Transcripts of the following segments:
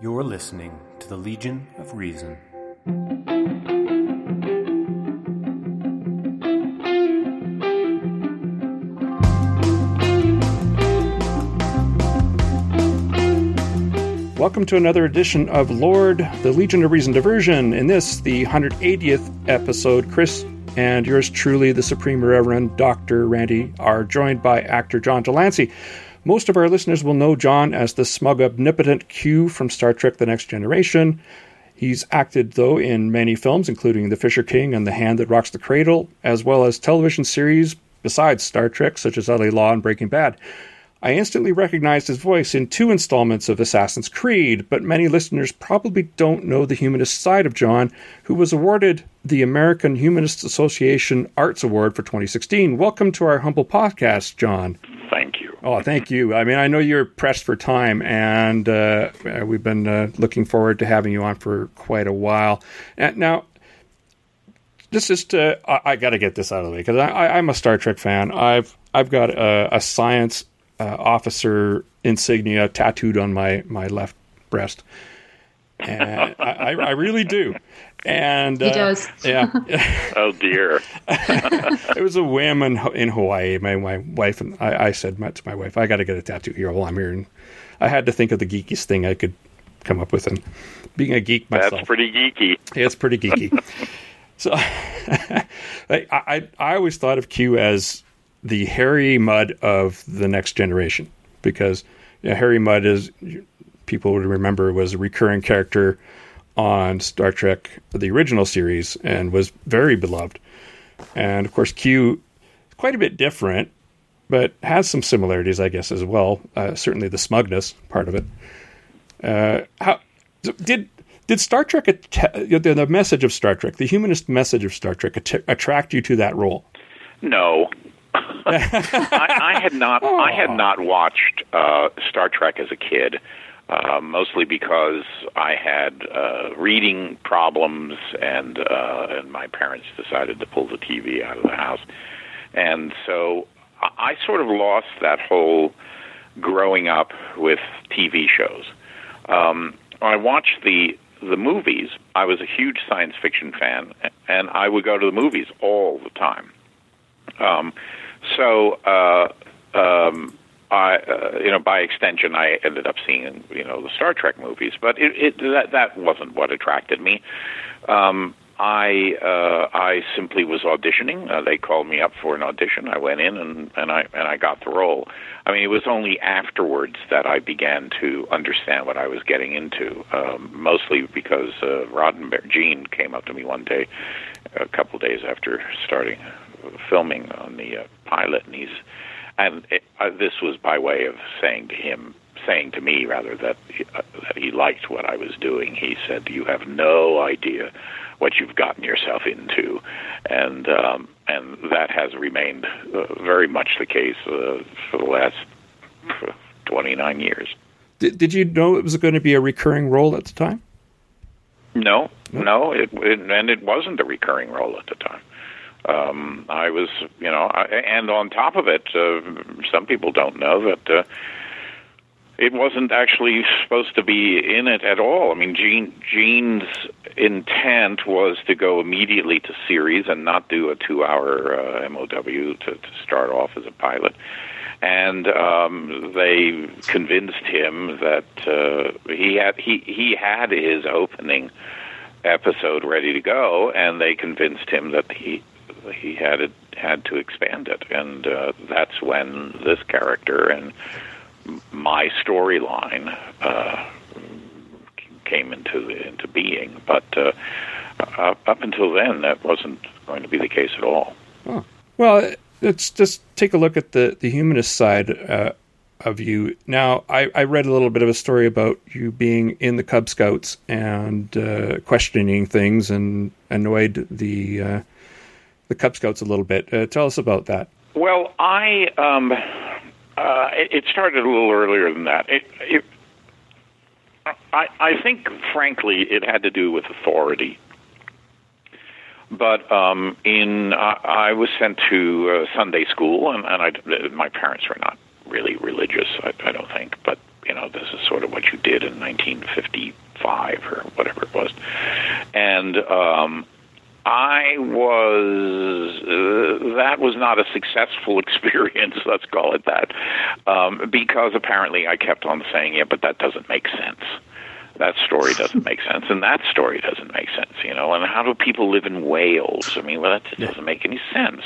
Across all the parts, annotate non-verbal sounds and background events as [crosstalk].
You're listening to the Legion of Reason. Welcome to another edition of Lord, the Legion of Reason Diversion. In this, the 180th episode, Kris and yours truly, the Supreme Reverend Dr. Randy, are joined by actor John de Lancie. Most of our listeners will know John as the smug, omnipotent Q from Star Trek The Next Generation. He's acted, though, in many films, including The Fisher King and The Hand That Rocks the Cradle, as well as television series besides Star Trek, such as LA Law and Breaking Bad. I instantly recognized his voice in two installments of Assassin's Creed, but many listeners probably don't know the humanist side of John, who was awarded the American Humanist Association Arts Award for 2016. Welcome to our humble podcast, John. Thank you. Oh, thank you. I mean, I know you're pressed for time, and uh, we've been uh, looking forward to having you on for quite a while. And now, this just uh, I, I got to get this out of the way because I, am a Star Trek fan. I've I've got a, a science uh, officer insignia tattooed on my my left breast, and I, I, really do. And he uh, does. Yeah. [laughs] oh dear. [laughs] it was a whim in, in Hawaii. My my wife and I, I said to my wife, "I got to get a tattoo here while I'm here." And I had to think of the geekiest thing I could come up with. And being a geek myself, that's pretty geeky. Yeah, It's pretty geeky. [laughs] so I, I I always thought of Q as the Harry Mudd of the next generation because you know, Harry Mudd is people would remember was a recurring character on Star Trek the original series and was very beloved. And of course Q is quite a bit different but has some similarities I guess as well. Uh, certainly the smugness part of it. Uh, how did did Star Trek the message of Star Trek, the humanist message of Star Trek attract you to that role? No, [laughs] [laughs] I, I had not. Oh. I had not watched uh, Star Trek as a kid. Uh, mostly because I had uh, reading problems, and uh, and my parents decided to pull the TV out of the house, and so I I sort of lost that whole growing up with TV shows. Um, I watched the the movies. I was a huge science fiction fan, and I would go to the movies all the time. Um, so, uh, um, I, uh, you know, by extension, I ended up seeing, you know, the Star Trek movies, but it, it that that wasn't what attracted me. Um, I uh, I simply was auditioning. Uh, they called me up for an audition. I went in and and I and I got the role. I mean, it was only afterwards that I began to understand what I was getting into. Um, mostly because uh, Roddenberry Gene came up to me one day, a couple days after starting filming on the uh, pilot, and he's and it, uh, this was by way of saying to him, saying to me rather that he, uh, that he liked what I was doing. He said, "You have no idea what you've gotten yourself into," and um, and that has remained uh, very much the case uh, for the last twenty nine years. Did, did you know it was going to be a recurring role at the time? No, no, it, it and it wasn't a recurring role at the time um, I was, you know, I, and on top of it, uh, some people don't know that uh, it wasn't actually supposed to be in it at all. I mean, Gene Gene's intent was to go immediately to series and not do a two-hour uh, MOW to, to start off as a pilot. And um, they convinced him that uh, he had he he had his opening episode ready to go, and they convinced him that he he had it, had to expand it, and uh, that's when this character and my storyline uh, came into into being. But uh, up, until then, that wasn't going to be the case at all. Oh. Well, let's just take a look at the the humanist side uh, of you. Now, I, I, read a little bit of a story about you being in the Cub Scouts and uh, questioning things and annoyed the uh, the Cub Scouts a little bit. Uh, tell us about that. Well, I um, uh, it, it, started a little earlier than that. It, it, I, I think, frankly, it had to do with authority. But um, in uh, I was sent to uh, Sunday school, and, and I, my parents were not really religious. I, I don't think, but you know, this is sort of what you did in 1955 or whatever it was, and um, I was uh, that was not a successful [laughs] experience. Let's call it that, um, because apparently I kept on saying, "Yeah, but that doesn't make sense." that story doesn't make sense, and that story doesn't make sense, you know. And how do people live in whales? I mean, well, that just doesn't make any sense.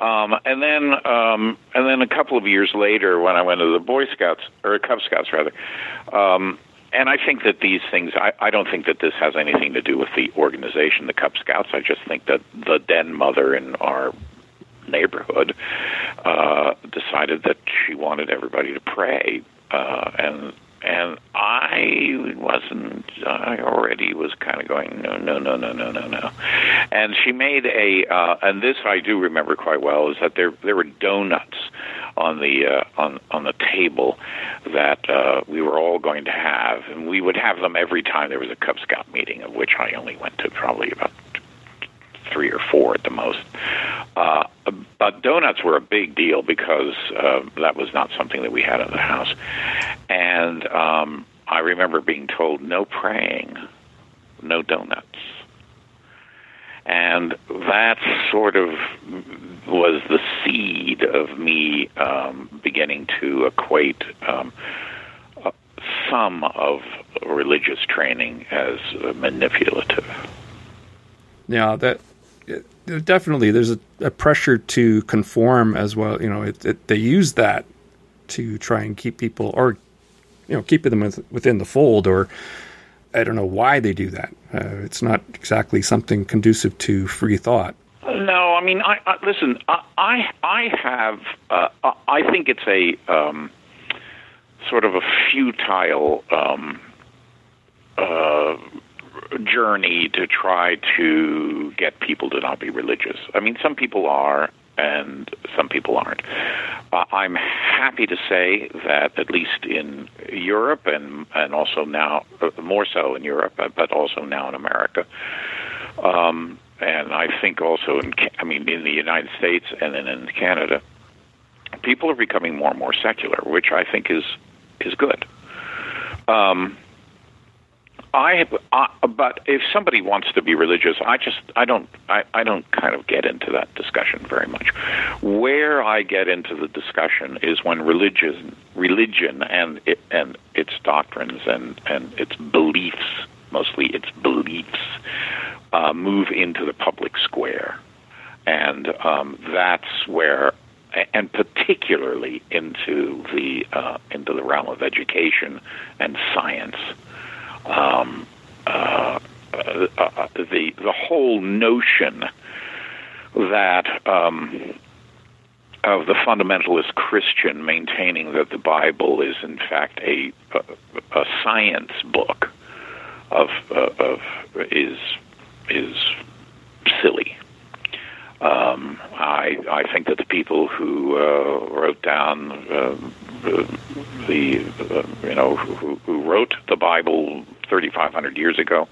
Um, and then, um, and then a couple of years later, when I went to the Boy Scouts or Cub Scouts, rather, um, and I think that these things, I, I don't think that this has anything to do with the organization, the Cub Scouts. I just think that the den mother in our neighborhood uh, decided that she wanted everybody to pray, uh, and and I wasn't. I already was kind of going, no, no, no, no, no, no, no. And she made a, uh, and this I do remember quite well, is that there there were donuts on the uh, on on the table that uh, we were all going to have, and we would have them every time there was a Cub Scout meeting, of which I only went to probably about three or four at the most. Uh, but donuts were a big deal because uh, that was not something that we had in the house. And um, I remember being told, no praying, no donuts. And that sort of was the seed of me um, beginning to equate um, uh, some of religious training as manipulative. Yeah, that definitely there's a, a, pressure to conform as well. You know, it, it, they use that to try and keep people or you know keep them within the fold or I don't know why they do that. Uh, it's not exactly something conducive to free thought. No, I mean, I, I listen. I I have. Uh, I think it's a um, sort of a futile um, uh, journey to try to get people to not be religious. I mean, some people are, and some people aren't. Uh, I'm happy to say that at least in Europe and and also now uh, more so in Europe, but also now in America. Um, and I think also in I mean in the United States and then in Canada, people are becoming more and more secular, which I think is is good. Um, I, but if somebody wants to be religious, I just I don't I, I don't kind of get into that discussion very much. Where I get into the discussion is when religion religion and it, and its doctrines and and its beliefs, mostly its beliefs, uh, move into the public square, and um, that's where and particularly into the uh, into the realm of education and science um, uh, uh, uh, the the whole notion that um, of the fundamentalist Christian maintaining that the Bible is in fact a a, a science book of uh, of is is silly. Um, I I think that the people who uh, wrote down uh, the uh, you know who, who wrote the Bible 3,500 years ago,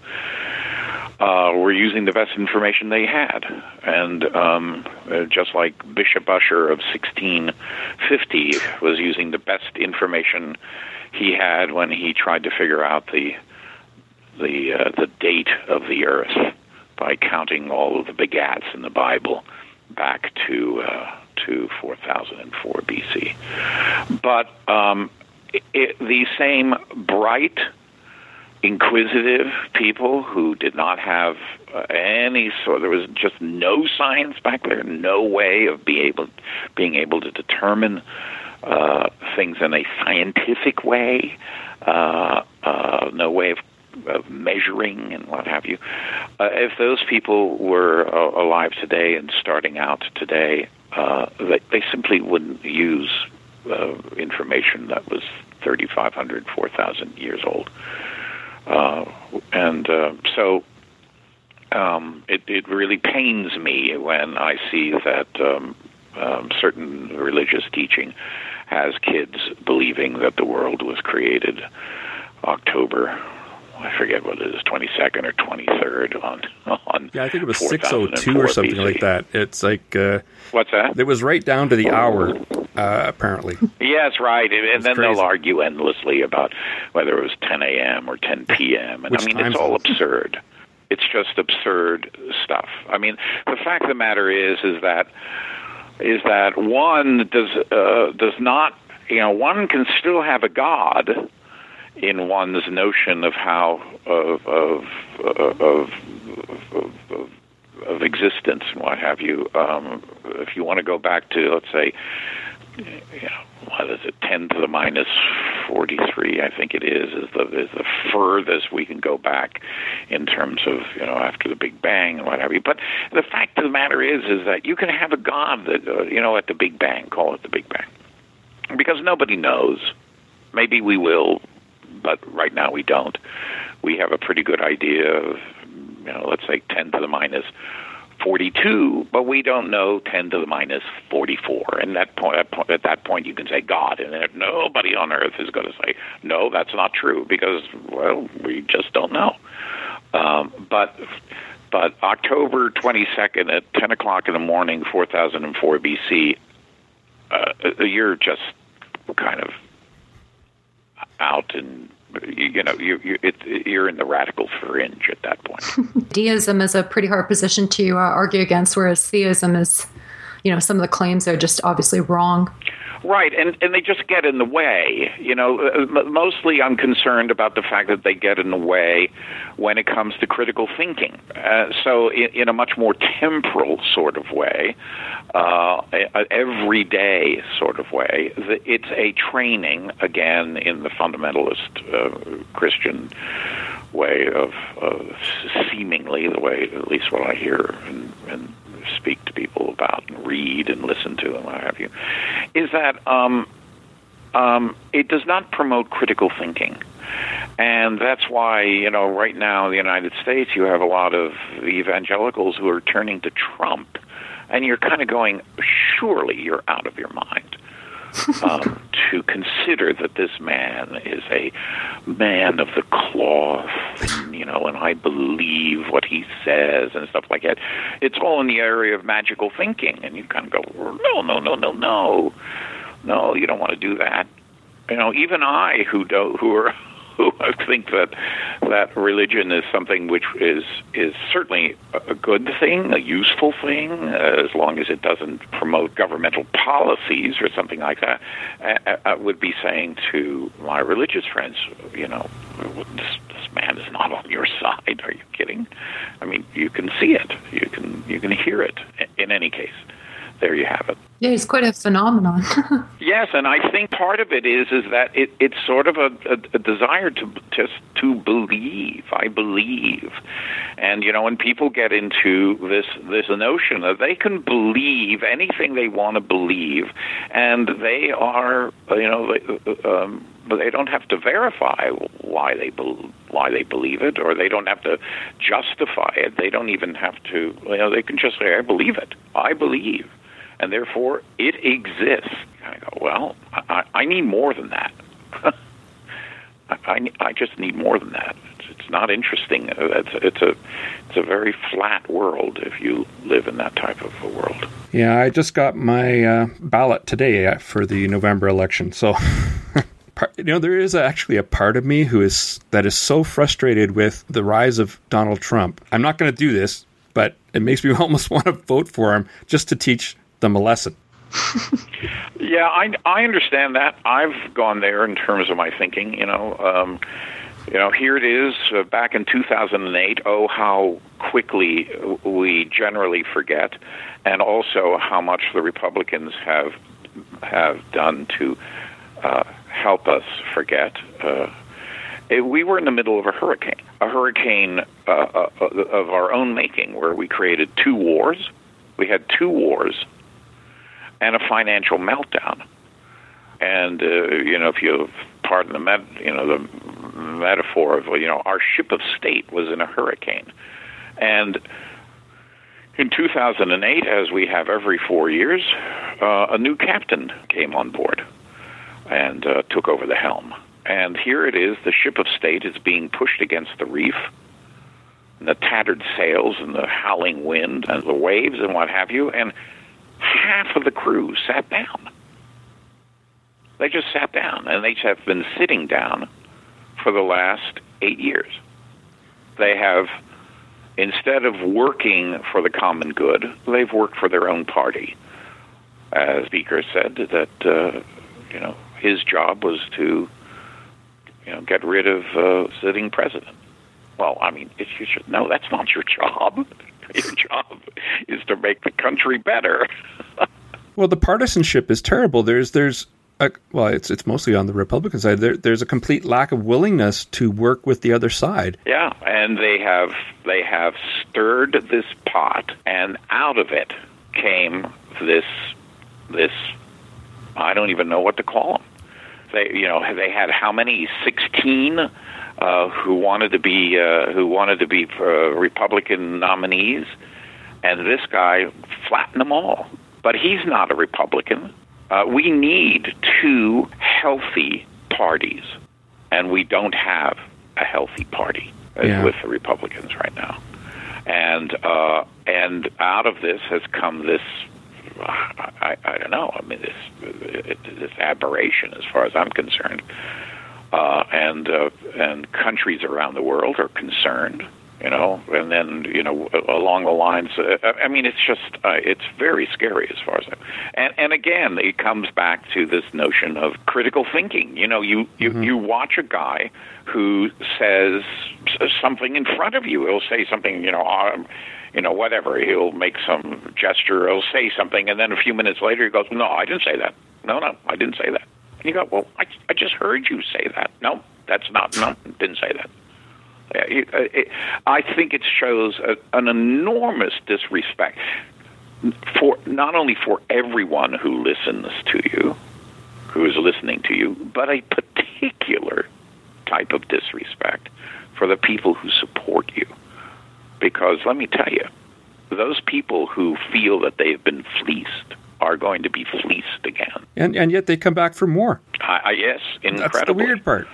uh, were using the best information they had. And um, uh, just like Bishop Ussher of 1650 was using the best information he had when he tried to figure out the the uh, the date of the Earth by counting all of the begats in the Bible back to uh, to 4004 BC. But um, it, the same bright inquisitive people who did not have uh, any sort there was just no science back there no way of being able being able to determine uh, things in a scientific way uh, uh, no way of, of measuring and what have you uh, if those people were uh, alive today and starting out today uh, they, they simply wouldn't use uh, information that was 3,500, 4,000 years old. Uh, and uh, so um, it, it really pains me when I see that um, um, certain religious teaching has kids believing that the world was created October. I forget what it is, twenty second or twenty third on on. Yeah, I think it was six oh two or something BC. like that. It's like uh, what's that? It was right down to the hour uh, apparently. Yes, right. And, and then crazy. they'll argue endlessly about whether it was 10 a.m. or 10 p.m. And Which I mean, it's all absurd. It's just absurd stuff. I mean, the fact of the matter is, is that is that one does uh, does not, you know, one can still have a god in one's notion of how of of of, of, of of existence and what have you. Um, if you want to go back to, let's say, know, what is it, 10 to the minus 43, I think it is, is the, is the furthest we can go back in terms of, you know, after the Big Bang and what have you. But the fact of the matter is, is that you can have a God that, uh, you know, at the Big Bang, call it the Big Bang. Because nobody knows. Maybe we will, but right now we don't. We have a pretty good idea of, you know, let's say 10 to the minus 42, but we don't know 10 to the minus 44. And that point, at that point, you can say God, and nobody on earth is going to say, no, that's not true, because, well, we just don't know. Um, but but October 22nd at 10 o'clock in the morning, 4004 BC, uh, you're just kind of out and you know, you, you, it, you're in the radical fringe at that point. [laughs] Deism is a pretty hard position to uh, argue against, whereas theism is, you know, some of the claims are just obviously wrong. Right, and and they just get in the way. You know, uh, mostly I'm concerned about the fact that they get in the way when it comes to critical thinking. Uh, so, in, in, a much more temporal sort of way, uh, everyday sort of way, it's a training again in the fundamentalist uh, Christian way of, of seemingly the way, at least what I hear and, and speak to people about and read and listen to and what have you, is that um, um, it does not promote critical thinking. And that's why, you know, right now in the United States, you have a lot of evangelicals who are turning to Trump. And you're kind of going, surely you're out of your mind [laughs] um, to consider that this man is a man of the cloth, and, you know, and I believe what he says and stuff like that. It's all in the area of magical thinking, and you kind of go, no, no, no, no, no, no, you don't want to do that. You know, even I, who don't, who are who I think that that religion is something which is is certainly a good thing, a useful thing, uh, as long as it doesn't promote governmental policies or something like that. I, I would be saying to my religious friends, you know, this, this man is not on your side. Are you kidding? I mean, you can see it, you can you can hear it. In any case there you have it. Yeah, it's quite a phenomenon. [laughs] yes, and I think part of it is is that it, it's sort of a, a, a desire to just to believe. I believe, and you know, when people get into this this notion that they can believe anything they want to believe, and they are, you know, they, um, but they don't have to verify why they be- why they believe it, or they don't have to justify it. They don't even have to. You know, they can just say, "I believe it. I believe." And therefore it exists. I go, well, I, I need more than that. [laughs] I, I just need more than that. It's, it's not interesting. It's, it's a it's a very flat world if you live in that type of a world. Yeah, I just got my uh, ballot today uh, for the November election, so. [laughs] you know there is actually a part of me who is that is so frustrated with the rise of Donald Trump. I'm not going to do this, but it makes me [laughs] almost want to vote for him just to teach them a lesson. [laughs] yeah, I I understand that. I've gone there in terms of my thinking. You know, um, you know, here it is uh, back in 2008. Oh, how quickly we generally forget, and also how much the Republicans have have done to uh, help us forget. Uh, we were in the middle of a hurricane, a hurricane uh, uh, of our own making, where we created two wars. We had two wars and a financial meltdown. And uh, you know, if you pardon the met, you know the metaphor of you know our ship of state was in a hurricane, and in 2008, as we have every four years, uh, a new captain came on board and uh, took over the helm. And here it is: the ship of state is being pushed against the reef, and the tattered sails, and the howling wind, and the waves, and what have you, and half of the crew sat down. They just sat down, and they have been sitting down for the last eight years. They have, instead of working for the common good, they've worked for their own party. As Speaker said, that uh, you know his job was to you know get rid of uh, sitting president. Well, I mean, it's you should no, that's not your job. Your job is to make the country better. [laughs] well, the partisanship is terrible. There's there's a, well, it's it's mostly on the Republican side. There, there's a complete lack of willingness to work with the other side. Yeah, and they have they have stirred this pot, and out of it came this this I don't even know what to call them. They you know they had how many sixteen uh, who wanted to be uh, who wanted to be uh, Republican nominees, and this guy flattened them all. But he's not a Republican. Uh, we need two healthy parties, and we don't have a healthy party yeah. with the Republicans right now. And uh, and out of this has come this I, I don't know. I mean, this this aberration, as far as I'm concerned, uh, and uh, and countries around the world are concerned. You know, and then you know along the lines. Uh, I mean, it's just uh, it's very scary as far as I'm. and and again, it comes back to this notion of critical thinking. You know, you you mm-hmm. you watch a guy who says something in front of you. He'll say something. You know. Um, you know, whatever. He'll make some gesture. He'll say something, and then a few minutes later, he goes, "No, I didn't say that. No, no, I didn't say that." And you go, "Well, I, I just heard you say that. No, that's not. No, didn't say that." Uh, I think it shows a, an enormous disrespect for not only for everyone who listens to you, who is listening to you, but a particular type of disrespect for the people who support you. Because let me tell you, those people who feel that they've been fleeced are going to be fleeced again. And and yet they come back for more. I, yes, incredible. That's the weird part.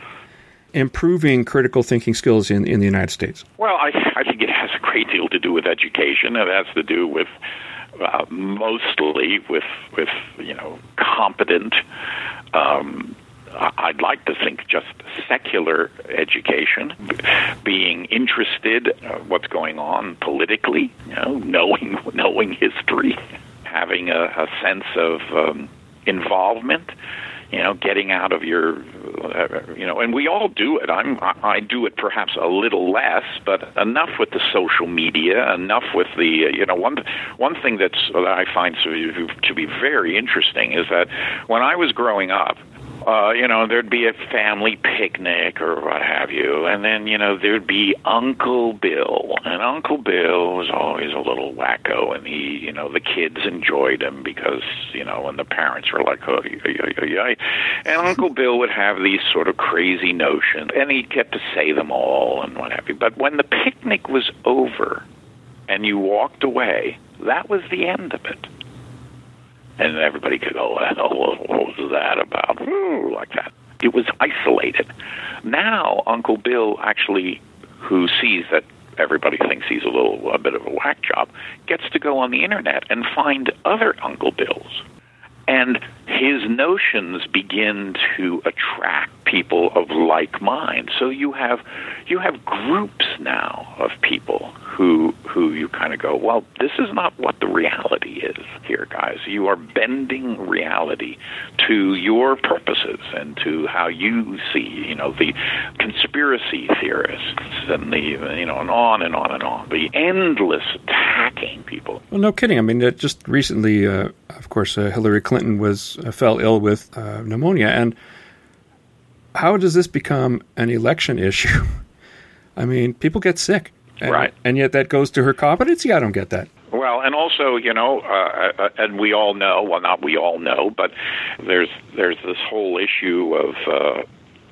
Improving critical thinking skills in, in the United States. Well, I, I think it has a great deal to do with education. It has to do with uh, mostly with with you know competent um, I'd like to think just secular education, being interested uh, what's going on politically, you know, [laughs] knowing knowing history, having a, a sense of um, involvement, you know, getting out of your, uh, you know, and we all do it. I'm I do it perhaps a little less, but enough with the social media, enough with the, uh, you know, one one thing that's that I find to, to be very interesting is that when I was growing up uh, you know, there'd be a family picnic or what have you, and then you know there'd be Uncle Bill, and Uncle Bill was always a little wacko, and he, you know, the kids enjoyed him because you know, and the parents were like, oh, yeah, yeah, yeah, and Uncle Bill would have these sort of crazy notions, and he'd get to say them all and what have you. But when the picnic was over, and you walked away, that was the end of it and everybody could go, well, what was that about? Like that. It was isolated. Now, Uncle Bill actually, who sees that everybody thinks he's a little a bit of a whack job, gets to go on the internet and find other Uncle Bills and his notions begin to attract people of like mind. So you have you have groups now of people who who you kind of go, well, this is not what the reality is here, guys. You are bending reality to your purposes and to how you see, you know, the conspiracy theorists and the you know, and on and on and on. The endless attacking people. Well, no kidding. I mean, just recently, uh, of course, uh, Hillary Clinton Clinton was uh, fell ill with uh, pneumonia, and how does this become an election [laughs] issue? I mean, people get sick, and, right? And yet that goes to her competency. I don't get that. Well, and also, you know, uh, uh, and we all know. Well, not we all know, but there's there's this whole issue of uh,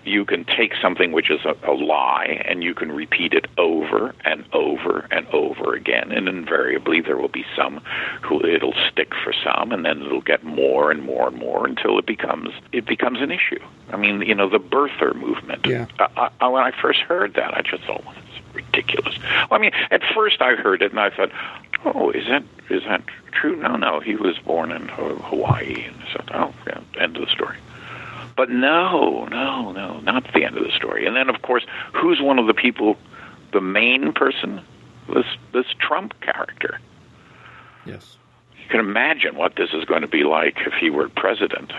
you can take something which is a, a lie and you can repeat it over and over and over again, and invariably there will be some who it'll stick for some, and then it'll get more and more and more until it becomes it becomes an issue. I mean, you know, the birther movement. Yeah. I, I, when I first heard that, I just thought, well, it's ridiculous. Well, I mean, at first I heard it and I thought, oh, is that is that true? No, no, he was born in Hawaii, and so oh, yeah, end of the story. But no, no, no, not the end of the story. And then, of course, who's one of the people, the main person? This this Trump character. Yes. You can imagine what this is going to be like if he were president.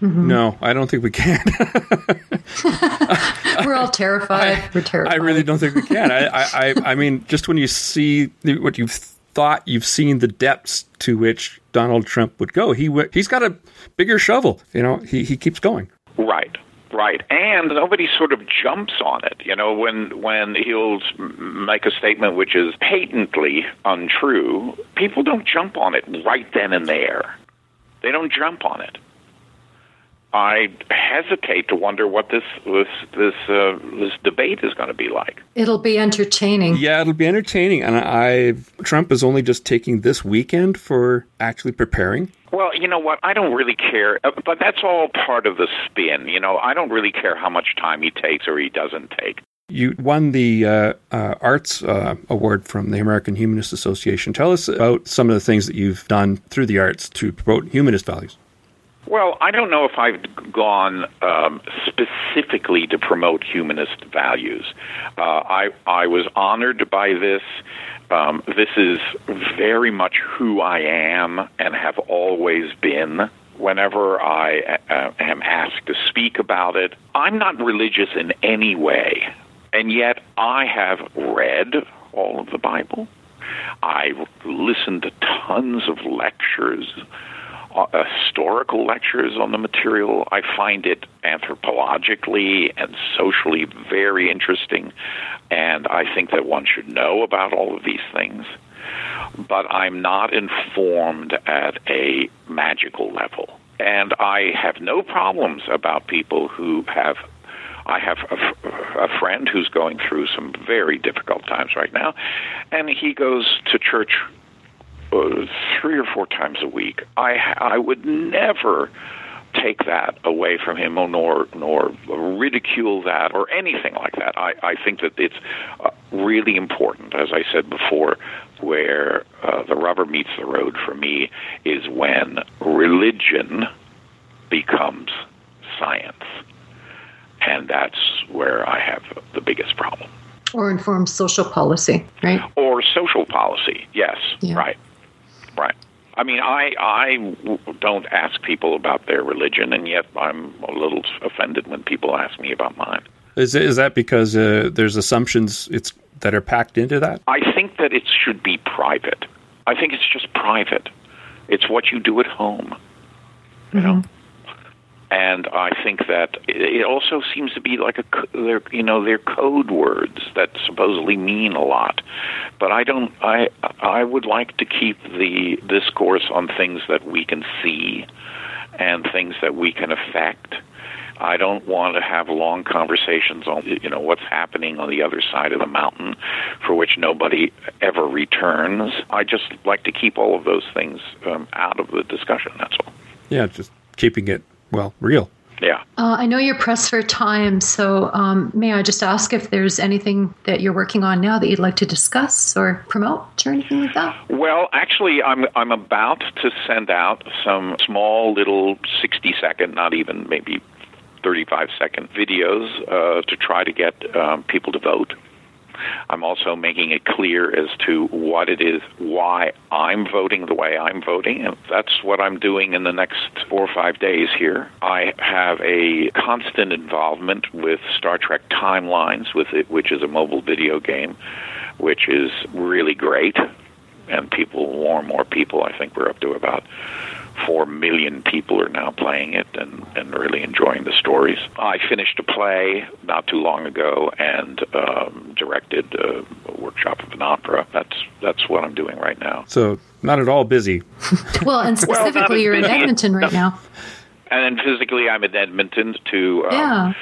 Mm-hmm. No, I don't think we can. [laughs] We're all terrified. I, We're terrified. I really don't think we can. I, I, I mean, just when you see what you've thought you've seen the depths to which Donald Trump would go, he he's got a bigger shovel. You know, he he keeps going. Right. Right, and nobody sort of jumps on it. You know, when when he'll make a statement which is patently untrue, people don't jump on it right then and there. They don't jump on it. I hesitate to wonder what this this this uh, this debate is going to be like. It'll be entertaining. Yeah, it'll be entertaining, and I Trump is only just taking this weekend for actually preparing. Well, you know what? I don't really care, uh, but that's all part of the spin. You know, I don't really care how much time he takes or he doesn't take. You won the uh, uh, Arts uh, Award from the American Humanist Association. Tell us about some of the things that you've done through the arts to promote humanist values. Well, I don't know if I've gone um, specifically to promote humanist values. Uh, I I was honored by this. Um, this is very much who I am and have always been. Whenever I uh, am asked to speak about it, I'm not religious in any way, and yet I have read all of the Bible. I've listened to tons of lectures uh, historical lectures on the material. I find it anthropologically and socially very interesting, and I think that one should know about all of these things. But I'm not informed at a magical level. And I have no problems about people who have I have a, a, friend who's going through some very difficult times right now, and he goes to church uh, three or four times a week. I I would never take that away from him or nor nor ridicule that or anything like that. I, I think that it's uh, really important, as I said before, where uh, the rubber meets the road for me is when religion becomes science. And that's where I have the biggest problem. Or informs social policy, right? Or social policy, yes, yeah. right. Right. I mean, I I don't ask people about their religion, and yet I'm a little offended when people ask me about mine. Is is that because uh, there's assumptions it's that are packed into that? I think that it should be private. I think it's just private. It's what you do at home. You mm-hmm. know and I think that it also seems to be like a they're you know they're code words that supposedly mean a lot, but I don't I I would like to keep the discourse on things that we can see and things that we can affect. I don't want to have long conversations on you know what's happening on the other side of the mountain for which nobody ever returns. I just like to keep all of those things um, out of the discussion. That's all. Yeah, just keeping it well, real. Yeah. Uh, I know you're pressed for time, so um, may I just ask if there's anything that you're working on now that you'd like to discuss or promote or anything like that? Well, actually, I'm I'm about to send out some small little 60 second, not even maybe 35 second videos uh, to try to get um, people to vote. I'm also making it clear as to what it is, why I'm voting the way I'm voting, and that's what I'm doing in the next four or five days here. I have a constant involvement with Star Trek Timelines, with it, which is a mobile video game, which is really great, and people, more and more people, I think we're up to about four million people are now playing it and, and really enjoying the stories. I finished a play not too long ago and um, directed a, a workshop of an opera. That's that's what I'm doing right now. So not at all busy. [laughs] well, and specifically, well, you're in Edmonton right no. now. And then physically, I'm in Edmonton to um, yeah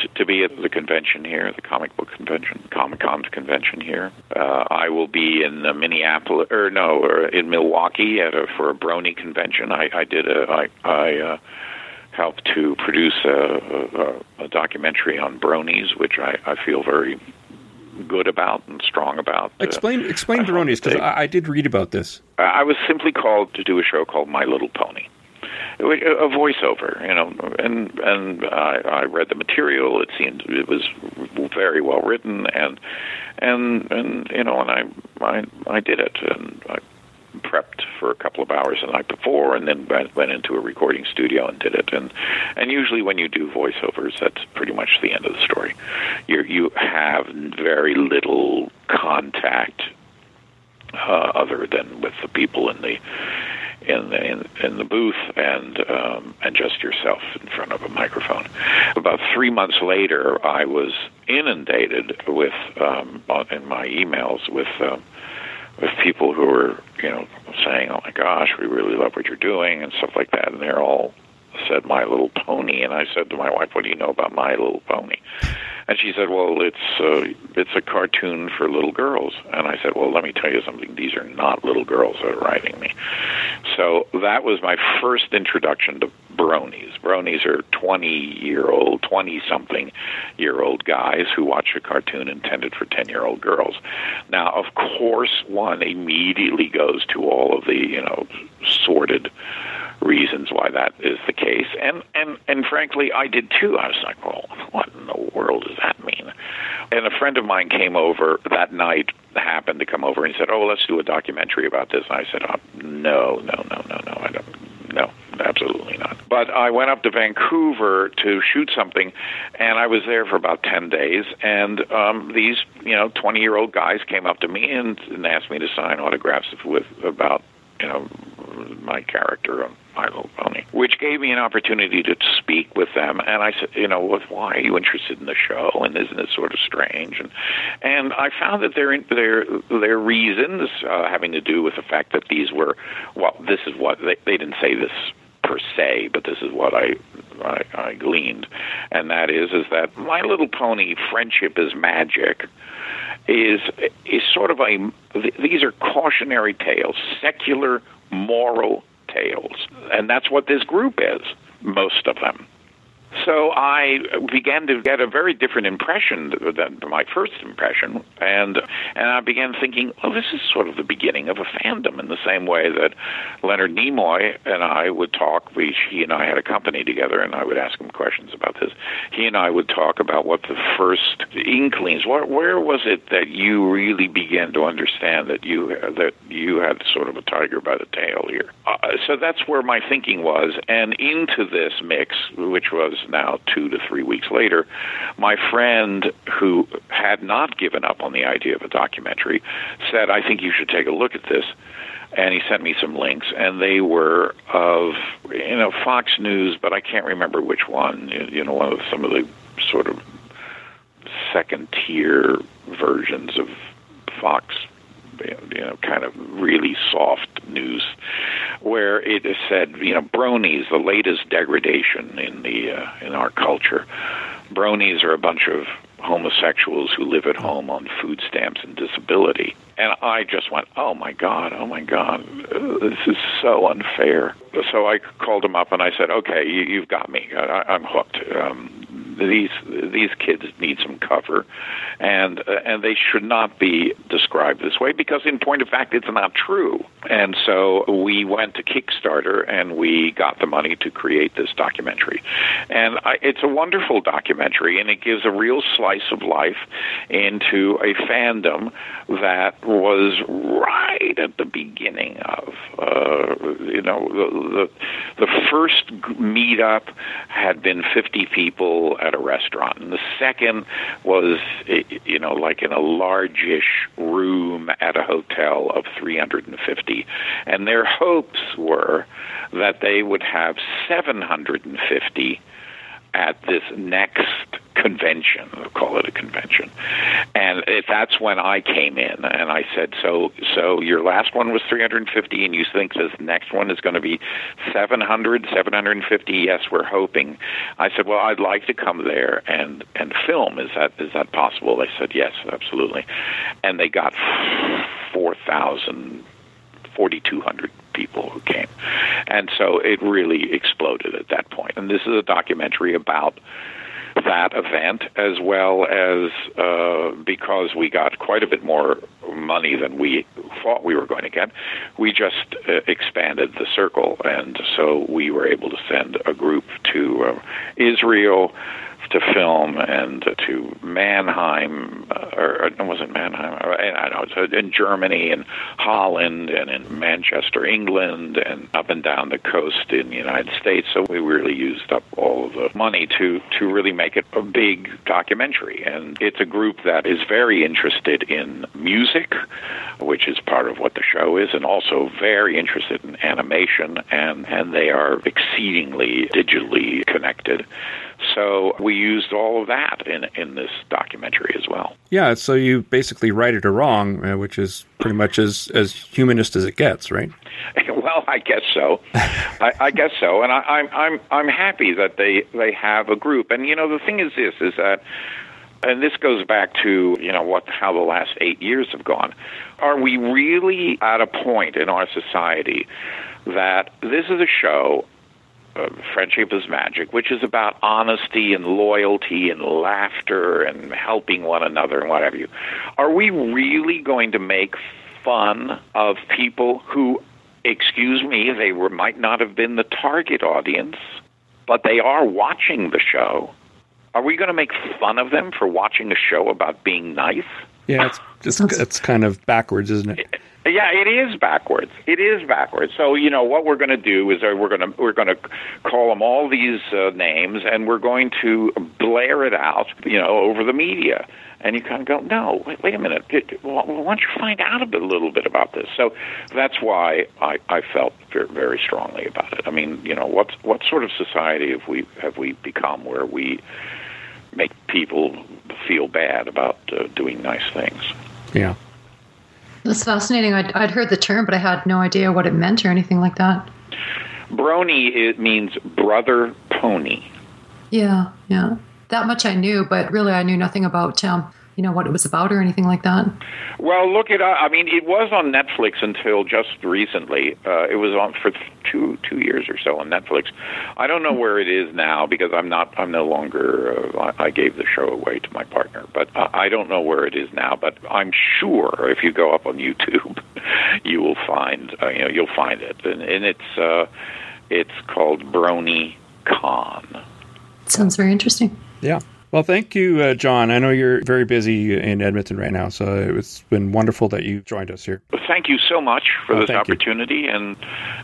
to, to be at the convention here, the comic book convention, Comic Con convention here. Uh, I will be in uh, Minneapolis, or no, or in Milwaukee at a, for a Brony convention. I, I did a, I, I uh, helped to produce a, a, a documentary on bronies, which I, I feel very good about and strong about. Uh, explain explain bronies because I, I, did read about this. I was simply called to do a show called My Little Pony a voiceover, you know, and and I, I read the material. It seemed it was very well written, and and and you know, and I I I did it, and I prepped for a couple of hours the night before, and then went into a recording studio and did it. And and usually when you do voiceovers, that's pretty much the end of the story. You you have very little contact uh, other than with the people in the in the in, in the booth and um, and just yourself in front of a microphone. About three months later, I was inundated with um, in my emails with. Um, with people who were, you know, saying, "Oh my gosh, we really love what you're doing" and stuff like that, and they're all said My Little Pony, and I said to my wife, "What do you know about My Little Pony?" And she said, "Well, it's uh, it's a cartoon for little girls." And I said, "Well, let me tell you something. These are not little girls that are writing me." So that was my first introduction to bronies. Bronies are twenty-year-old, twenty-something year old guys who watch a cartoon intended for ten-year-old girls. Now, of course, one immediately goes to all of the you know sordid reasons why that is the case. And and and frankly, I did too. I was like, well, what in the world does that mean? And a friend of mine came over that night, happened to come over and said, oh, let's do a documentary about this. And I said, oh, no, no, no, no, no, I don't. No, absolutely not. But I went up to Vancouver to shoot something, and I was there for about ten days. And um, these, you know, twenty-year-old guys came up to me and, and asked me to sign autographs with about, you know, my character on My Little Pony, which gave me an opportunity to speak with them. And I said, you know, why are you interested in the show? And isn't it sort of strange? And and I found that their their their reasons uh, having to do with the fact that these were well, this is what they, they didn't say this per se, but this is what I, I I gleaned, and that is is that My Little Pony friendship is magic is is sort of a these are cautionary tales, secular moral tales. And that's what this group is, most of them. So I began to get a very different impression than my first impression, and and I began thinking, well, this is sort of the beginning of a fandom in the same way that Leonard Nimoy and I would talk. We, he and I had a company together, and I would ask him questions about this. He and I would talk about what the first inklings. Where, where was it that you really began to understand that you that you had sort of a tiger by the tail here? Uh, so that's where my thinking was, and into this mix, which was now two to three weeks later, my friend who had not given up on the idea of a documentary said, I think you should take a look at this. And he sent me some links, and they were of, you know, Fox News, but I can't remember which one. You know, one of some of the sort of second tier versions of Fox you know, kind of really soft news, where it is said, you know, bronies, the latest degradation in the uh, in our culture. Bronies are a bunch of homosexuals who live at home on food stamps and disability. And I just went, oh my God, oh my God, this is so unfair. So I called him up and I said, okay, you, you've got me. I, I'm hooked. Um, these these kids need some cover, and uh, and they should not be described this way because, in point of fact, it's not true. And so we went to Kickstarter and we got the money to create this documentary, and I, it's a wonderful documentary, and it gives a real slice of life into a fandom that was right at the beginning of uh, you know the, the the first meetup had been 50 people at a restaurant, and the second was, you know, like in a largish room at a hotel of 350. And their hopes were that they would have 750 at this next convention. We'll call it a convention, and it, that's when I came in and I said, "So, so your last one was 350, and you think this next one is going to be 700, 750? Yes, we're hoping." I said, "Well, I'd like to come there and and film. Is that is that possible?" They said, "Yes, absolutely," and they got 4,000 4,200 people who came. And so it really exploded at that point. And this is a documentary about that event as well as uh, because we got quite a bit more money than we thought we were going to get, we just uh, expanded the circle, and so we were able to send a group to uh, Israel to film and to Mannheim, uh, or, or was it Mannheim? I don't know. In Germany and Holland and in Manchester, England, and up and down the coast in the United States. So we really used up all of the money to to really make it a big documentary. And it's a group that is very interested in music, which is part of what the show is, and also very interested in animation, and and they are exceedingly digitally connected. So we used all of that in in this documentary as well. Yeah, so you basically right it or wrong, uh, which is pretty much as as humanist as it gets, right? [laughs] well, I guess so. I, I guess so, and I, I'm I'm I'm happy that they they have a group. And you know, the thing is this: is that and this goes back to you know what how the last eight years have gone. Are we really at a point in our society that this is a show uh, Friendship is Magic, which is about honesty and loyalty and laughter and helping one another and what have you. Are we really going to make fun of people who, excuse me, they were, might not have been the target audience, but they are watching the show? Are we going to make fun of them for watching a show about being nice? Yeah, it's just it's kind of backwards, isn't it? Yeah, it is backwards. It is backwards. So you know what we're going to do is uh, we're going to we're going to call them all these uh, names, and we're going to blare it out, you know, over the media. And you kind of go, no, wait, wait a minute. Why don't you find out a, bit, a little bit about this? So that's why I, I felt very strongly about it. I mean, you know, what what sort of society have we have we become where we make people feel bad about uh, doing nice things? Yeah. That's fascinating. I'd, I'd heard the term, but I had no idea what it meant or anything like that. Brony it means brother pony. Yeah, yeah. That much I knew, but really I knew nothing about um, you know what it was about or anything like that? Well, look it up. I mean, it was on Netflix until just recently. Uh, it was on for two two years or so on Netflix. I don't know where it is now because I'm not. I'm no longer. Uh, I gave the show away to my partner, but uh, I don't know where it is now. But I'm sure if you go up on YouTube, [laughs] you will find. Uh, you know, you'll find it, and, and it's uh, it's called Brony Con. Sounds very interesting. Yeah. Well, thank you, uh, John. I know you're very busy in Edmonton right now, so it's been wonderful that you joined us here. Well, thank you so much for oh, this opportunity you. and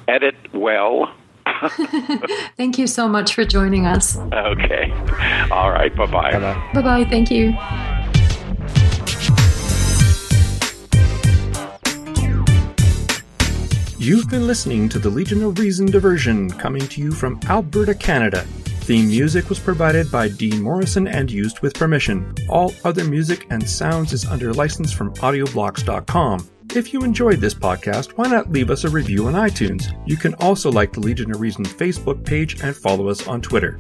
edit well. [laughs] thank you so much for joining us. Okay. All right. Bye bye. Bye bye. Thank you. You've been listening to the Legion of Reason diversion coming to you from Alberta, Canada. Theme music was provided by Dean Morrison and used with permission. All other music and sounds is under license from audioblocks.com. If you enjoyed this podcast, why not leave us a review on iTunes? You can also like the Legion of Reason Facebook page and follow us on Twitter.